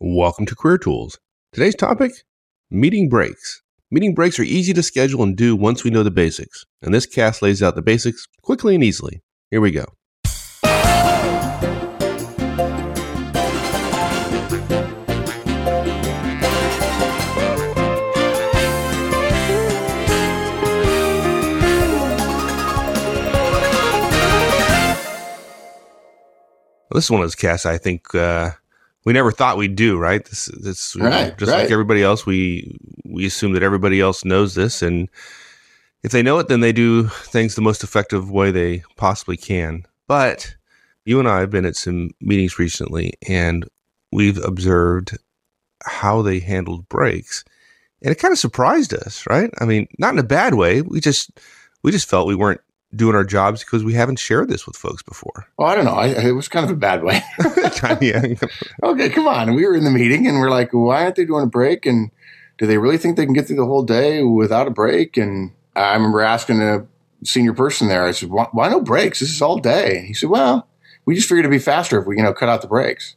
Welcome to Career Tools. Today's topic meeting breaks. Meeting breaks are easy to schedule and do once we know the basics. And this cast lays out the basics quickly and easily. Here we go. This is one those casts I think uh, we never thought we'd do. Right? This, this Right, just right. like everybody else. We we assume that everybody else knows this, and if they know it, then they do things the most effective way they possibly can. But you and I have been at some meetings recently, and we've observed how they handled breaks, and it kind of surprised us. Right? I mean, not in a bad way. We just we just felt we weren't doing our jobs because we haven't shared this with folks before. Well, I don't know. I, it was kind of a bad way. yeah. okay, come on. We were in the meeting and we're like, why aren't they doing a break? And do they really think they can get through the whole day without a break? And I remember asking a senior person there, I said, why, why no breaks? This is all day. And he said, well, we just figured it'd be faster if we, you know, cut out the breaks.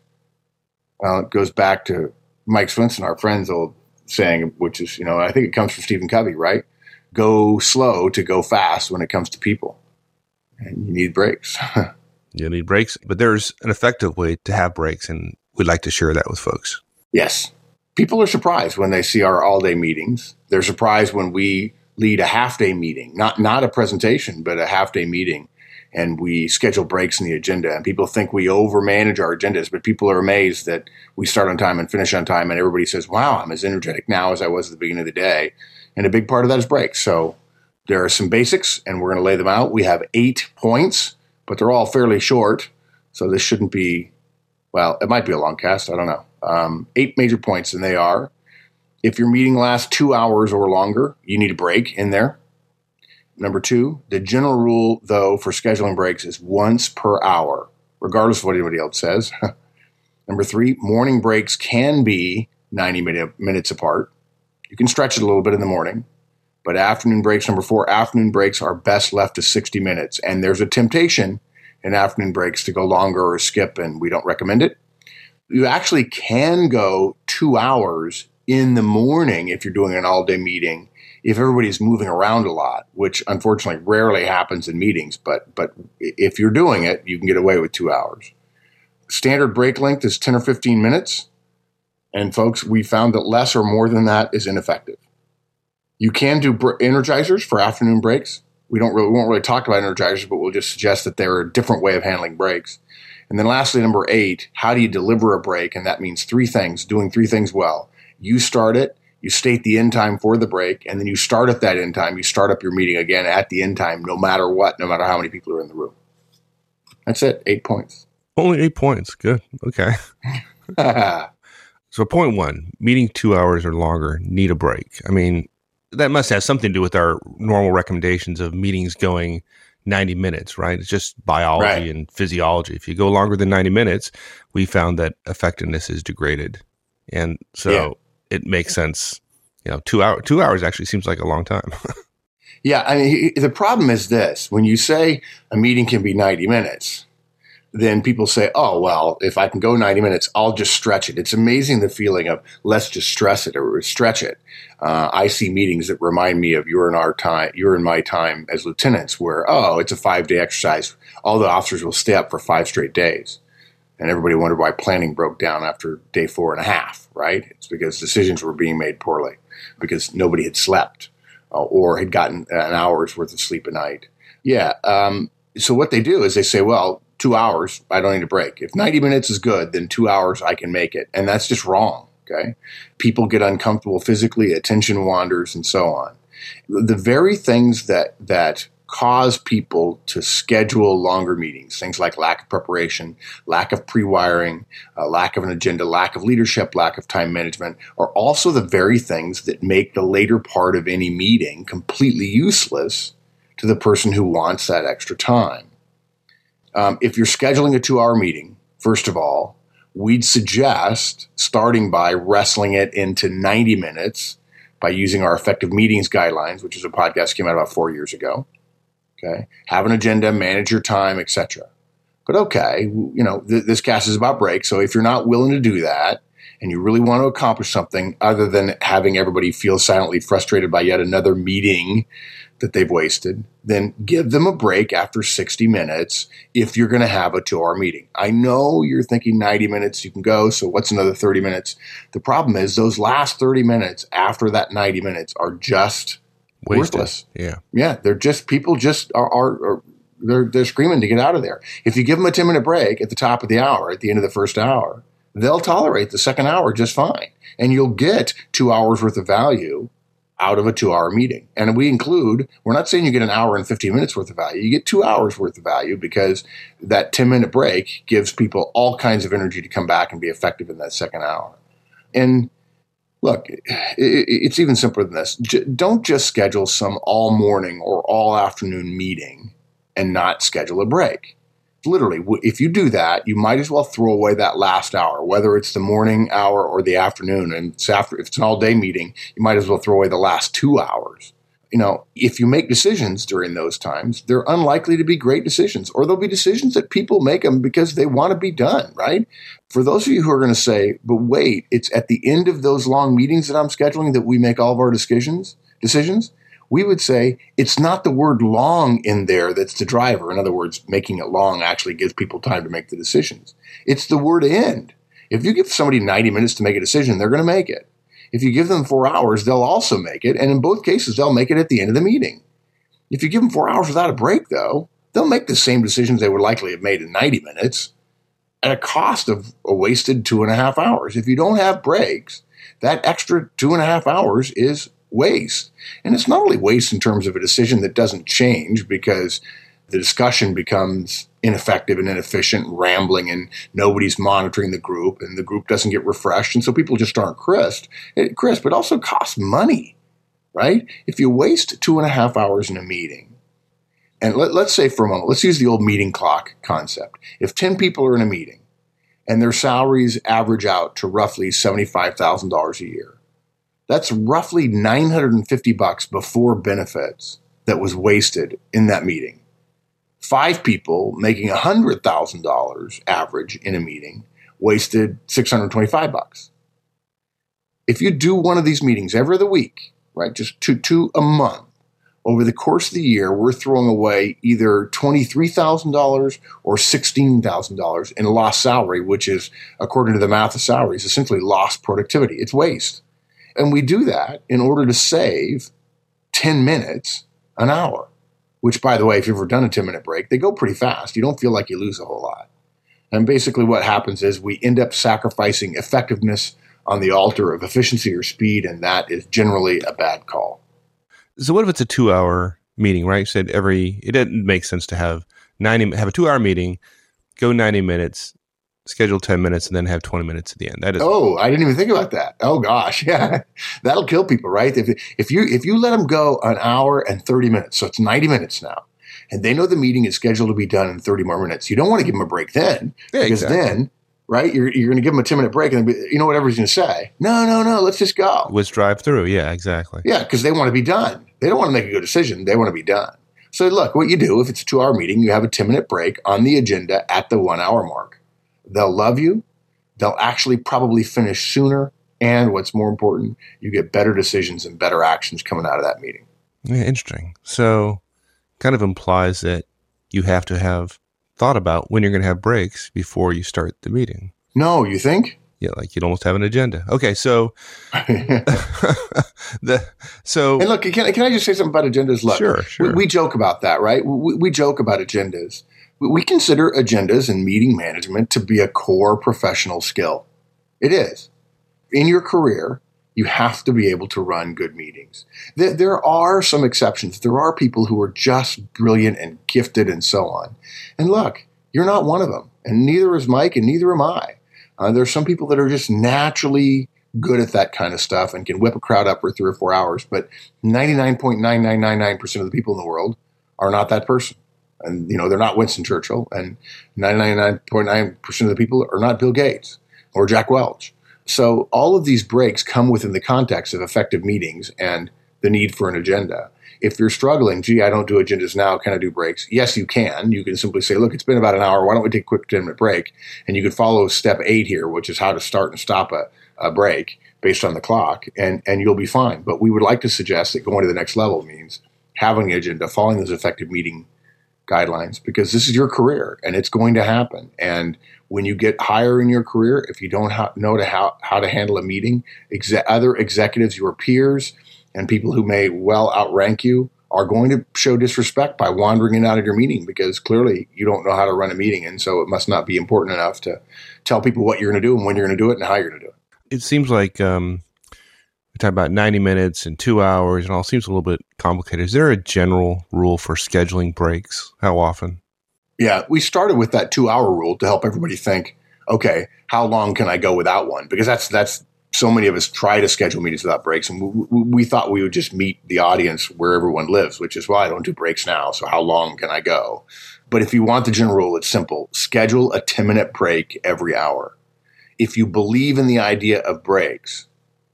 Well, it goes back to Mike Swinson, our friend's old saying, which is, you know, I think it comes from Stephen Covey, right? Go slow to go fast when it comes to people. And you need breaks. You need breaks, but there's an effective way to have breaks, and we'd like to share that with folks. Yes. People are surprised when they see our all day meetings. They're surprised when we lead a half day meeting, not, not a presentation, but a half day meeting. And we schedule breaks in the agenda. And people think we overmanage our agendas, but people are amazed that we start on time and finish on time. And everybody says, wow, I'm as energetic now as I was at the beginning of the day. And a big part of that is breaks. So there are some basics, and we're going to lay them out. We have eight points, but they're all fairly short. So this shouldn't be well, it might be a long cast. I don't know. Um, eight major points, and they are if your meeting lasts two hours or longer, you need a break in there. Number two, the general rule, though, for scheduling breaks is once per hour, regardless of what anybody else says. Number three, morning breaks can be 90 minute, minutes apart. You can stretch it a little bit in the morning, but afternoon breaks, number four, afternoon breaks are best left to 60 minutes. And there's a temptation in afternoon breaks to go longer or skip, and we don't recommend it. You actually can go two hours in the morning if you're doing an all day meeting, if everybody's moving around a lot, which unfortunately rarely happens in meetings, but, but if you're doing it, you can get away with two hours. Standard break length is 10 or 15 minutes. And folks, we found that less or more than that is ineffective. You can do br- energizers for afternoon breaks. We don't really, we won't really talk about energizers, but we'll just suggest that they're a different way of handling breaks. And then lastly, number eight, how do you deliver a break? And that means three things, doing three things well. You start it, you state the end time for the break, and then you start at that end time. You start up your meeting again at the end time, no matter what, no matter how many people are in the room. That's it, eight points. Only eight points. Good. Okay. So, point one meeting two hours or longer, need a break. I mean, that must have something to do with our normal recommendations of meetings going 90 minutes, right? It's just biology Right. and physiology. If you go longer than 90 minutes, we found that effectiveness is degraded. And so Yeah. it makes sense. You know, two hour, two hours actually seems like a long time. Yeah, I mean, the problem is this: when you say a meeting can be ninety minutes, then people say, "Oh, well, if I can go ninety minutes, I'll just stretch it." It's amazing the feeling of let's just stress it or stretch it. Uh, I see meetings that remind me of your and our time, your and my time as lieutenants, where oh, it's a five day exercise. All the officers will stay up for five straight days, and everybody wondered why planning broke down after day four and a half. Right? It's because decisions were being made poorly because nobody had slept uh, or had gotten an hour's worth of sleep a night. Yeah. Um, so what they do is they say, well, two hours, I don't need a break. If 90 minutes is good, then two hours, I can make it. And that's just wrong. Okay. People get uncomfortable physically, attention wanders, and so on. The very things that, that cause people to schedule longer meetings, things like lack of preparation, lack of pre wiring, uh, lack of an agenda, lack of leadership, lack of time management, are also the very things that make the later part of any meeting completely useless to the person who wants that extra time. Um, if you're scheduling a two hour meeting, first of all, we'd suggest starting by wrestling it into 90 minutes by using our effective meetings guidelines, which is a podcast that came out about four years ago. Okay. Have an agenda, manage your time, etc. But okay, you know, th- this cast is about breaks. So if you're not willing to do that and you really want to accomplish something other than having everybody feel silently frustrated by yet another meeting that they've wasted, then give them a break after 60 minutes if you're going to have a two hour meeting. I know you're thinking 90 minutes you can go, so what's another 30 minutes? The problem is those last 30 minutes after that 90 minutes are just Wasted. worthless. Yeah. Yeah. They're just, people just are, are, are they're, they're screaming to get out of there. If you give them a 10 minute break at the top of the hour, at the end of the first hour, they'll tolerate the second hour just fine. And you'll get two hours worth of value out of a two hour meeting. And we include, we're not saying you get an hour and 15 minutes worth of value. You get two hours worth of value because that 10 minute break gives people all kinds of energy to come back and be effective in that second hour. And look, it's even simpler than this. Don't just schedule some all morning or all afternoon meeting and not schedule a break literally, if you do that, you might as well throw away that last hour, whether it's the morning hour or the afternoon. And it's after, if it's an all day meeting, you might as well throw away the last two hours. You know, if you make decisions during those times, they're unlikely to be great decisions, or they'll be decisions that people make them because they want to be done, right? For those of you who are going to say, but wait, it's at the end of those long meetings that I'm scheduling that we make all of our decisions, decisions we would say it's not the word long in there that's the driver. In other words, making it long actually gives people time to make the decisions. It's the word end. If you give somebody 90 minutes to make a decision, they're going to make it. If you give them four hours, they'll also make it. And in both cases, they'll make it at the end of the meeting. If you give them four hours without a break, though, they'll make the same decisions they would likely have made in 90 minutes at a cost of a wasted two and a half hours. If you don't have breaks, that extra two and a half hours is waste. And it's not only waste in terms of a decision that doesn't change because the discussion becomes ineffective and inefficient, rambling, and nobody's monitoring the group, and the group doesn't get refreshed, and so people just aren't crisp. It, crisp, but also costs money, right? If you waste two and a half hours in a meeting, and let, let's say for a moment, let's use the old meeting clock concept. If 10 people are in a meeting and their salaries average out to roughly $75,000 a year, that's roughly 950 bucks before benefits that was wasted in that meeting. Five people making $100,000 average in a meeting wasted 625 bucks. If you do one of these meetings every other week, right, just two, two a month, over the course of the year, we're throwing away either $23,000 or $16,000 in lost salary, which is, according to the math of salaries, essentially lost productivity. It's waste. And we do that in order to save 10 minutes an hour, which, by the way, if you've ever done a 10 minute break, they go pretty fast. You don't feel like you lose a whole lot. And basically, what happens is we end up sacrificing effectiveness on the altar of efficiency or speed, and that is generally a bad call. So, what if it's a two hour meeting, right? You said every, it doesn't make sense to have 90, have a two hour meeting, go 90 minutes, schedule 10 minutes and then have 20 minutes at the end. That is Oh, I didn't even think about that. Oh gosh. Yeah. That'll kill people, right? If if you if you let them go an hour and 30 minutes, so it's 90 minutes now. And they know the meeting is scheduled to be done in 30 more minutes. You don't want to give them a break then yeah, because exactly. then right? You're, you're going to give them a 10 minute break and be, you know whatever he's going to say. No, no, no, let's just go. Let's drive through. Yeah, exactly. Yeah, because they want to be done. They don't want to make a good decision. They want to be done. So look, what you do, if it's a two hour meeting, you have a 10 minute break on the agenda at the one hour mark. They'll love you. They'll actually probably finish sooner. And what's more important, you get better decisions and better actions coming out of that meeting. Yeah, interesting. So, kind of implies that you have to have thought about when you're going to have breaks before you start the meeting. No, you think? Yeah, like you'd almost have an agenda. Okay, so the so and look, can, can I just say something about agendas? Look, sure, sure. We, we joke about that, right? We, we joke about agendas, we consider agendas and meeting management to be a core professional skill. It is. In your career, you have to be able to run good meetings. There are some exceptions. There are people who are just brilliant and gifted and so on. And look, you're not one of them. And neither is Mike and neither am I. Uh, there are some people that are just naturally good at that kind of stuff and can whip a crowd up for three or four hours. But 99.9999% of the people in the world are not that person and you know they're not Winston Churchill, and 99.9 percent of the people are not Bill Gates or Jack Welch. So all of these breaks come within the context of effective meetings and the need for an agenda. If you're struggling, gee, I don't do agendas now, can I do breaks? Yes, you can. You can simply say, look, it's been about an hour. Why don't we take a quick 10 minute break? And you could follow step eight here, which is how to start and stop a, a break based on the clock, and and you'll be fine. But we would like to suggest that going to the next level means having an agenda, following those effective meeting guidelines, because this is your career and it's going to happen. And when you get higher in your career, if you don't ha- know to how how to handle a meeting, other executives, your peers, and people who may well outrank you are going to show disrespect by wandering in out of your meeting because clearly you don't know how to run a meeting. And so it must not be important enough to tell people what you're going to do and when you're going to do it and how you're going to do it. It seems like um, talk about 90 minutes and two hours and all seems a little bit complicated. Is there a general rule for scheduling breaks? How often? Yeah, we started with that two hour rule to help everybody think, okay, how long can I go without one? Because that's that's so many of us try to schedule meetings without breaks, and we, we, thought we would just meet the audience where everyone lives, which is why I don't do breaks now. So how long can I go? But if you want the general rule, it's simple: schedule a ten minute break every hour. If you believe in the idea of breaks,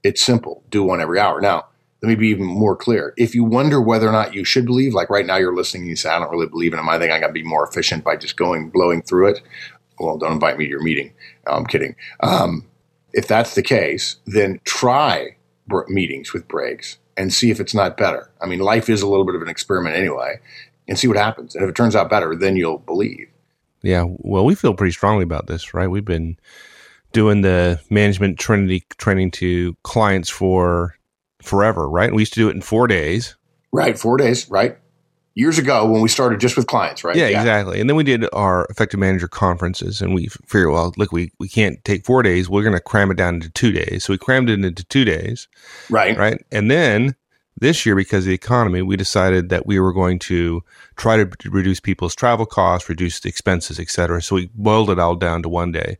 it's simple: do one every hour. Now, let me be even more clear. If you wonder whether or not you should believe, like right now you're listening and you say, I don't really believe in them. I think I got to be more efficient by just going, blowing through it. Well, don't invite me to your meeting. No, I'm kidding. Um, if that's the case, then try meetings with breaks and see if it's not better. I mean, life is a little bit of an experiment anyway, and see what happens. And if it turns out better, then you'll believe. Yeah, well, we feel pretty strongly about this, right? We've been doing the management Trinity training to clients for forever, right? We used to do it in four days. Right, four days, right? years ago when we started just with clients, right? Yeah, yeah, exactly. And then we did our effective manager conferences and we figured, well, look, we, we can't take four days. We're going to cram it down into two days. So we crammed it into two days. Right. Right. And then this year, because of the economy, we decided that we were going to try to reduce people's travel costs, reduce the expenses, et cetera. So we boiled it all down to one day.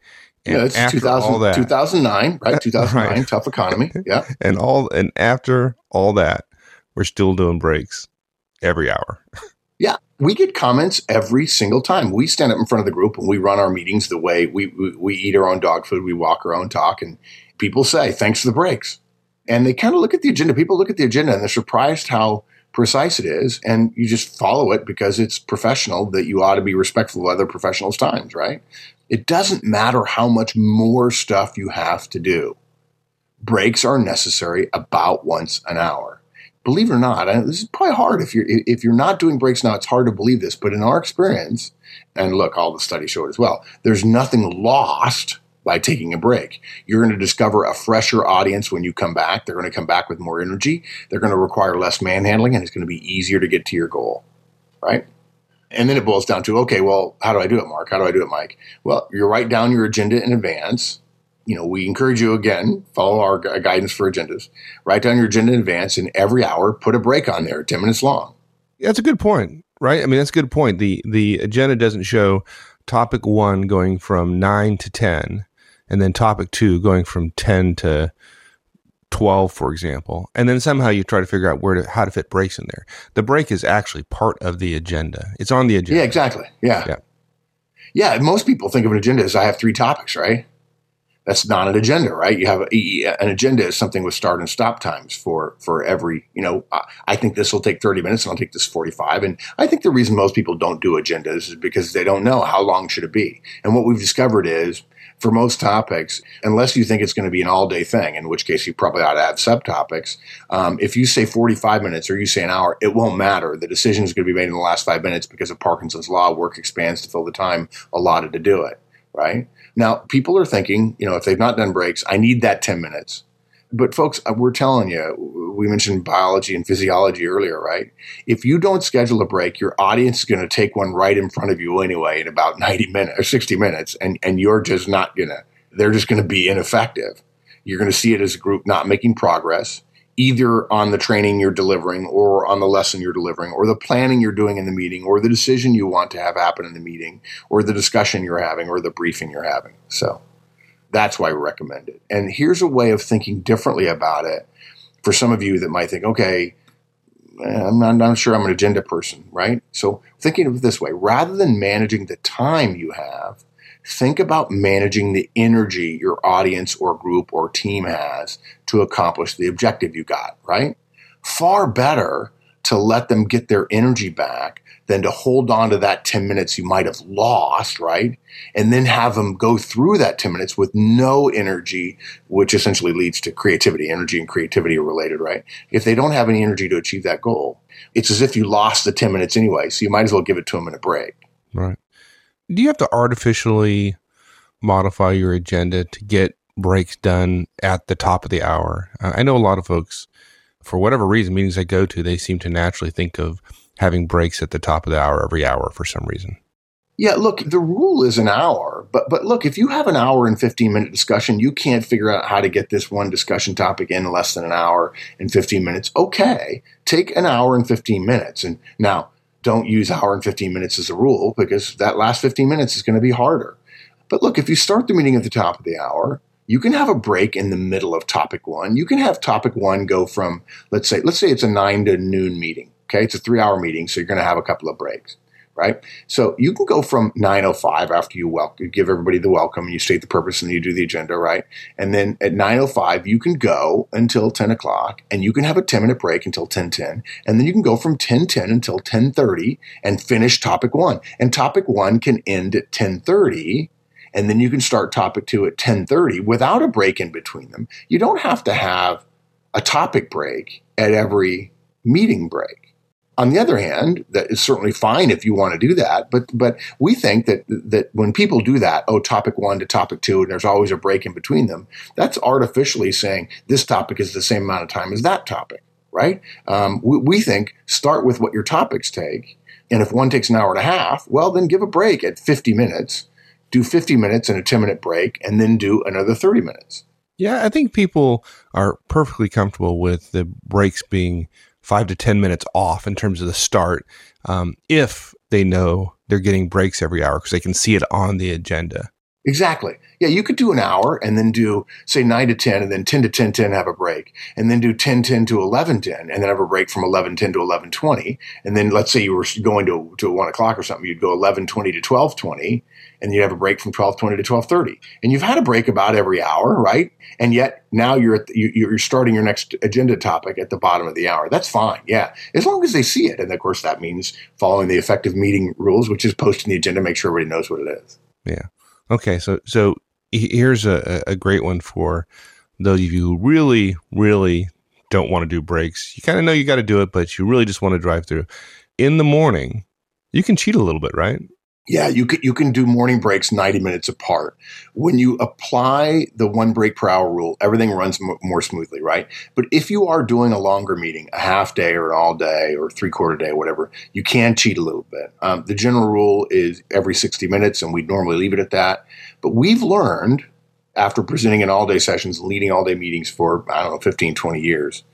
Yeah, it's 2000, that, 2009, right? 2009, right. tough economy. Yeah. and all, and after all that, we're still doing breaks every hour. yeah, we get comments every single time. We stand up in front of the group and we run our meetings the way we, we, we eat our own dog food, we walk our own talk, and people say, thanks for the breaks. And they kind of look at the agenda. People look at the agenda and they're surprised how precise it is. And you just follow it because it's professional that you ought to be respectful of other professionals' times, right? It doesn't matter how much more stuff you have to do. Breaks are necessary about once an hour believe it or not, this is probably hard if you're if you're not doing breaks now. It's hard to believe this, but in our experience, and look, all the studies show it as well. There's nothing lost by taking a break. You're going to discover a fresher audience when you come back. They're going to come back with more energy. They're going to require less manhandling, and it's going to be easier to get to your goal, right? And then it boils down to okay, well, how do I do it, Mark? How do I do it, Mike? Well, you write down your agenda in advance you know, we encourage you again, follow our guidance for agendas. Write down your agenda in advance and every hour put a break on there, 10 minutes long. That's a good point, right? I mean, that's a good point. The the agenda doesn't show topic 1 going from 9 to 10 and then topic 2 going from 10 to 12 for example and then somehow you try to figure out where to how to fit breaks in there the break is actually part of the agenda it's on the agenda yeah exactly yeah yeah yeah most people think of an agenda as i have three topics right that's not an agenda, right? You have a, an agenda is something with start and stop times for for every. You know, I think this will take thirty minutes, and I'll take this forty five. And I think the reason most people don't do agendas is because they don't know how long should it be. And what we've discovered is for most topics, unless you think it's going to be an all day thing, in which case you probably ought to add subtopics. Um, if you say 45 minutes or you say an hour, it won't matter. The decision is going to be made in the last five minutes because of Parkinson's law. Work expands to fill the time allotted to do it, right? Now, people are thinking, you know, if they've not done breaks, I need that 10 minutes. But folks, uh, we're telling you, we mentioned biology and physiology earlier, right? If you don't schedule a break, your audience is going to take one right in front of you anyway in about 90 minutes or 60 minutes, and, and you're just not going to, they're just going to be ineffective. You're going to see it as a group not making progress either on the training you're delivering or on the lesson you're delivering or the planning you're doing in the meeting or the decision you want to have happen in the meeting or the discussion you're having or the briefing you're having. So that's why we recommend it. And here's a way of thinking differently about it for some of you that might think, okay, eh, I'm not, I'm not sure I'm an agenda person, right? So thinking of it this way, rather than managing the time you have, think about managing the energy your audience or group or team has to accomplish the objective you got, right? Far better to let them get their energy back than to hold on to that 10 minutes you might have lost, right? And then have them go through that 10 minutes with no energy, which essentially leads to creativity. Energy and creativity are related, right? If they don't have any energy to achieve that goal, it's as if you lost the 10 minutes anyway. So you might as well give it to them in a break. Right. Do you have to artificially modify your agenda to get breaks done at the top of the hour? I know a lot of folks, for whatever reason, meetings I go to, they seem to naturally think of having breaks at the top of the hour every hour for some reason. Yeah, look, the rule is an hour, but but look, if you have an hour and 15 minute discussion, you can't figure out how to get this one discussion topic in less than an hour and 15 minutes. Okay, take an hour and 15 minutes. And now don't use hour and 15 minutes as a rule because that last 15 minutes is going to be harder. But look, if you start the meeting at the top of the hour, you can have a break in the middle of topic one. You can have topic one go from, let's say, let's say it's a nine to noon meeting. Okay. It's a three hour meeting. So you're going to have a couple of breaks, right? So you can go from 905 after you welcome, you give everybody the welcome and you state the purpose and you do the agenda, right? And then at 905, you can go until 10 o'clock and you can have a 10 minute break until 1010. And then you can go from 1010 until 1030 and finish topic one. And topic one can end at 1030 and then you can start topic two at 1030 without a break in between them. You don't have to have a topic break at every meeting break. On the other hand, that is certainly fine if you want to do that, but but we think that that when people do that, oh, topic one to topic two, and there's always a break in between them, that's artificially saying this topic is the same amount of time as that topic, right? Um, we, we think start with what your topics take, and if one takes an hour and a half, well, then give a break at 50 minutes, do 50 minutes and a 10 minute break, and then do another 30 minutes. Yeah, I think people are perfectly comfortable with the breaks being five to 10 minutes off in terms of the start um, if they know they're getting breaks every hour because they can see it on the agenda. Exactly. Yeah, you could do an hour and then do, say, 9 to 10, and then 10 to 10 10 have a break, and then do 10 10 to 11 10, and then have a break from 11 10 to 11 20. And then let's say you were going to, to 1 o'clock or something, you'd go 11 20 to 12 20, and you'd have a break from 1220 to 1230 and you've had a break about every hour right? And yet now you're the, you, are starting your next agenda topic at the bottom of the hour. That's fine yeah. As long as they see it. And of course that means following the effective meeting rules which is posting the agenda make sure everybody knows what it is. Yeah okay so so here's a, a great one for those of you who really really don't want to do breaks. You kind of know you got to do it but you really just want to drive through. In the morning you can cheat a little bit right yeah, you can you can do morning breaks 90 minutes apart. When you apply the one break per hour rule, everything runs m- more smoothly, right? But if you are doing a longer meeting, a half day or an all day or three quarter day, whatever, you can cheat a little bit. Um, the general rule is every 60 minutes, and we'd normally leave it at that. But we've learned after presenting in all day sessions, leading all day meetings for I don't know 15, 20 years,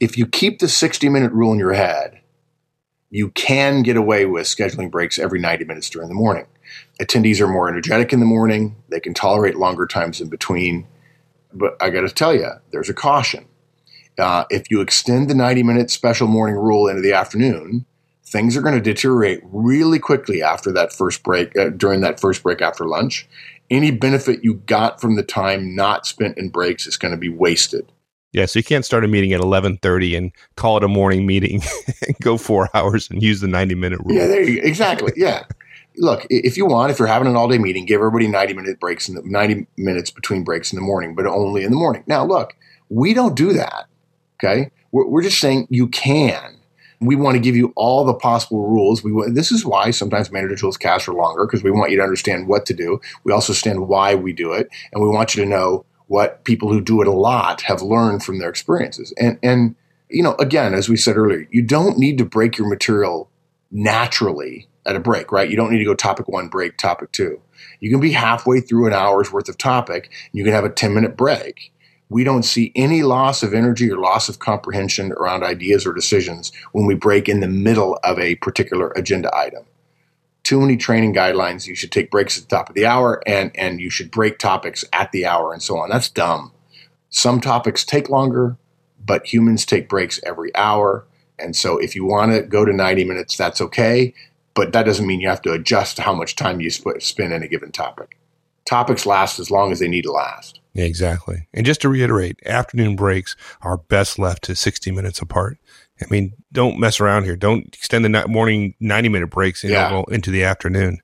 if you keep the 60 minute rule in your head you can get away with scheduling breaks every 90 minutes during the morning. Attendees are more energetic in the morning, they can tolerate longer times in between. But I got to tell you, there's a caution. Uh, if you extend the 90 minute special morning rule into the afternoon, things are going to deteriorate really quickly after that first break, uh, during that first break after lunch. Any benefit you got from the time not spent in breaks is going to be wasted. Yeah, so you can't start a meeting at eleven thirty and call it a morning meeting and go four hours and use the ninety minute rule. Yeah, there you go. exactly. Yeah. Look, if you want, if you're having an all day meeting, give everybody ninety minute breaks in the ninety minutes between breaks in the morning, but only in the morning. Now, look, we don't do that. Okay, we're, we're just saying you can. We want to give you all the possible rules. We this is why sometimes manager tools casts are longer because we want you to understand what to do. We also understand why we do it, and we want you to know what people who do it a lot have learned from their experiences. And and you know, again, as we said earlier, you don't need to break your material naturally at a break, right? You don't need to go topic one, break topic two. You can be halfway through an hour's worth of topic. You can have a 10 minute break. We don't see any loss of energy or loss of comprehension around ideas or decisions when we break in the middle of a particular agenda item too many training guidelines. You should take breaks at the top of the hour and, and you should break topics at the hour and so on. That's dumb. Some topics take longer, but humans take breaks every hour. And so if you want to go to 90 minutes, that's okay. But that doesn't mean you have to adjust how much time you sp- spend in a given topic. Topics last as long as they need to last. Exactly. And just to reiterate, afternoon breaks are best left to 60 minutes apart. I mean, don't mess around here. Don't extend the morning 90 minute breaks Yeah. into the afternoon.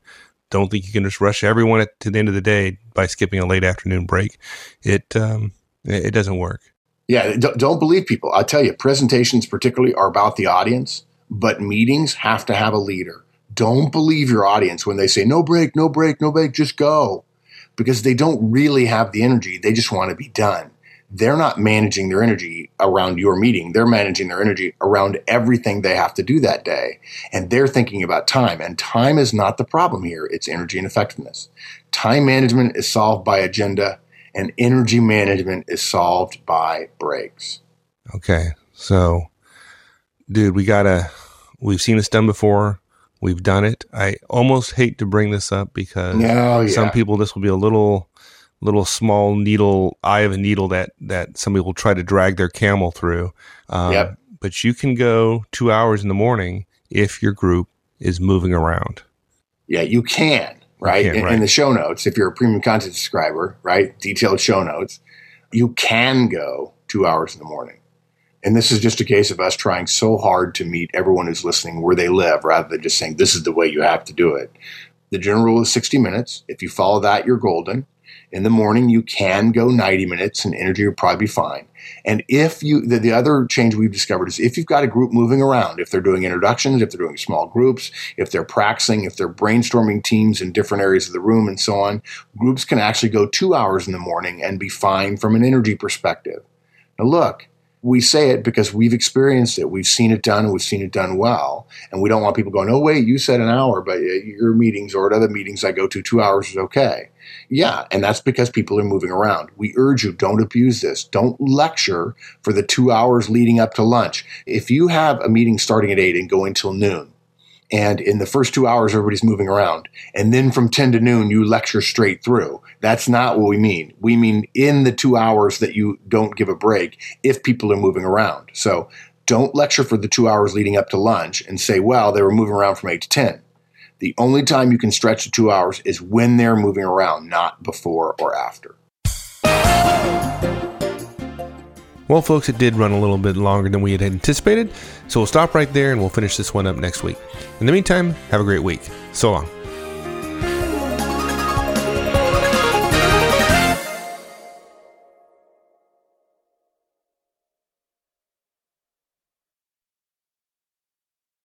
Don't think you can just rush everyone at, to the end of the day by skipping a late afternoon break. It, um, it doesn't work. Yeah, don't, don't believe people. I tell you, presentations particularly are about the audience, but meetings have to have a leader. Don't believe your audience when they say no break, no break, no break, just go, because they don't really have the energy. They just want to be done. They're not managing their energy around your meeting. They're managing their energy around everything they have to do that day. And they're thinking about time. And time is not the problem here. It's energy and effectiveness. Time management is solved by agenda and energy management is solved by breaks. Okay. So, dude, we gotta, we've seen this done before. We've done it. I almost hate to bring this up because No, yeah. some people, this will be a little, little small needle, eye of a needle that, that somebody will try to drag their camel through. Um, Yep. But you can go two hours in the morning if your group is moving around. Yeah, you can, right? can, in, right. in the show notes, if you're a premium content subscriber, right? Detailed show notes, you can go two hours in the morning. And this is just a case of us trying so hard to meet everyone who's listening where they live rather than just saying, this is the way you have to do it. The general rule is 60 minutes. If you follow that, you're golden. In the morning, you can go 90 minutes and energy will probably be fine. And if you, the, the other change we've discovered is if you've got a group moving around, if they're doing introductions, if they're doing small groups, if they're practicing, if they're brainstorming teams in different areas of the room and so on, groups can actually go two hours in the morning and be fine from an energy perspective. Now, look, we say it because we've experienced it. We've seen it done and we've seen it done well. And we don't want people going, oh, wait, you said an hour, but your meetings or at other meetings I go to, two hours is okay. Yeah, and that's because people are moving around. We urge you, don't abuse this. Don't lecture for the two hours leading up to lunch. If you have a meeting starting at eight and going till noon, and in the first two hours everybody's moving around, and then from 10 to noon you lecture straight through, that's not what we mean. We mean in the two hours that you don't give a break if people are moving around. So don't lecture for the two hours leading up to lunch and say, well, they were moving around from 8 to 10. The only time you can stretch to two hours is when they're moving around, not before or after. Well, folks, it did run a little bit longer than we had anticipated. So we'll stop right there and we'll finish this one up next week. In the meantime, have a great week. So long.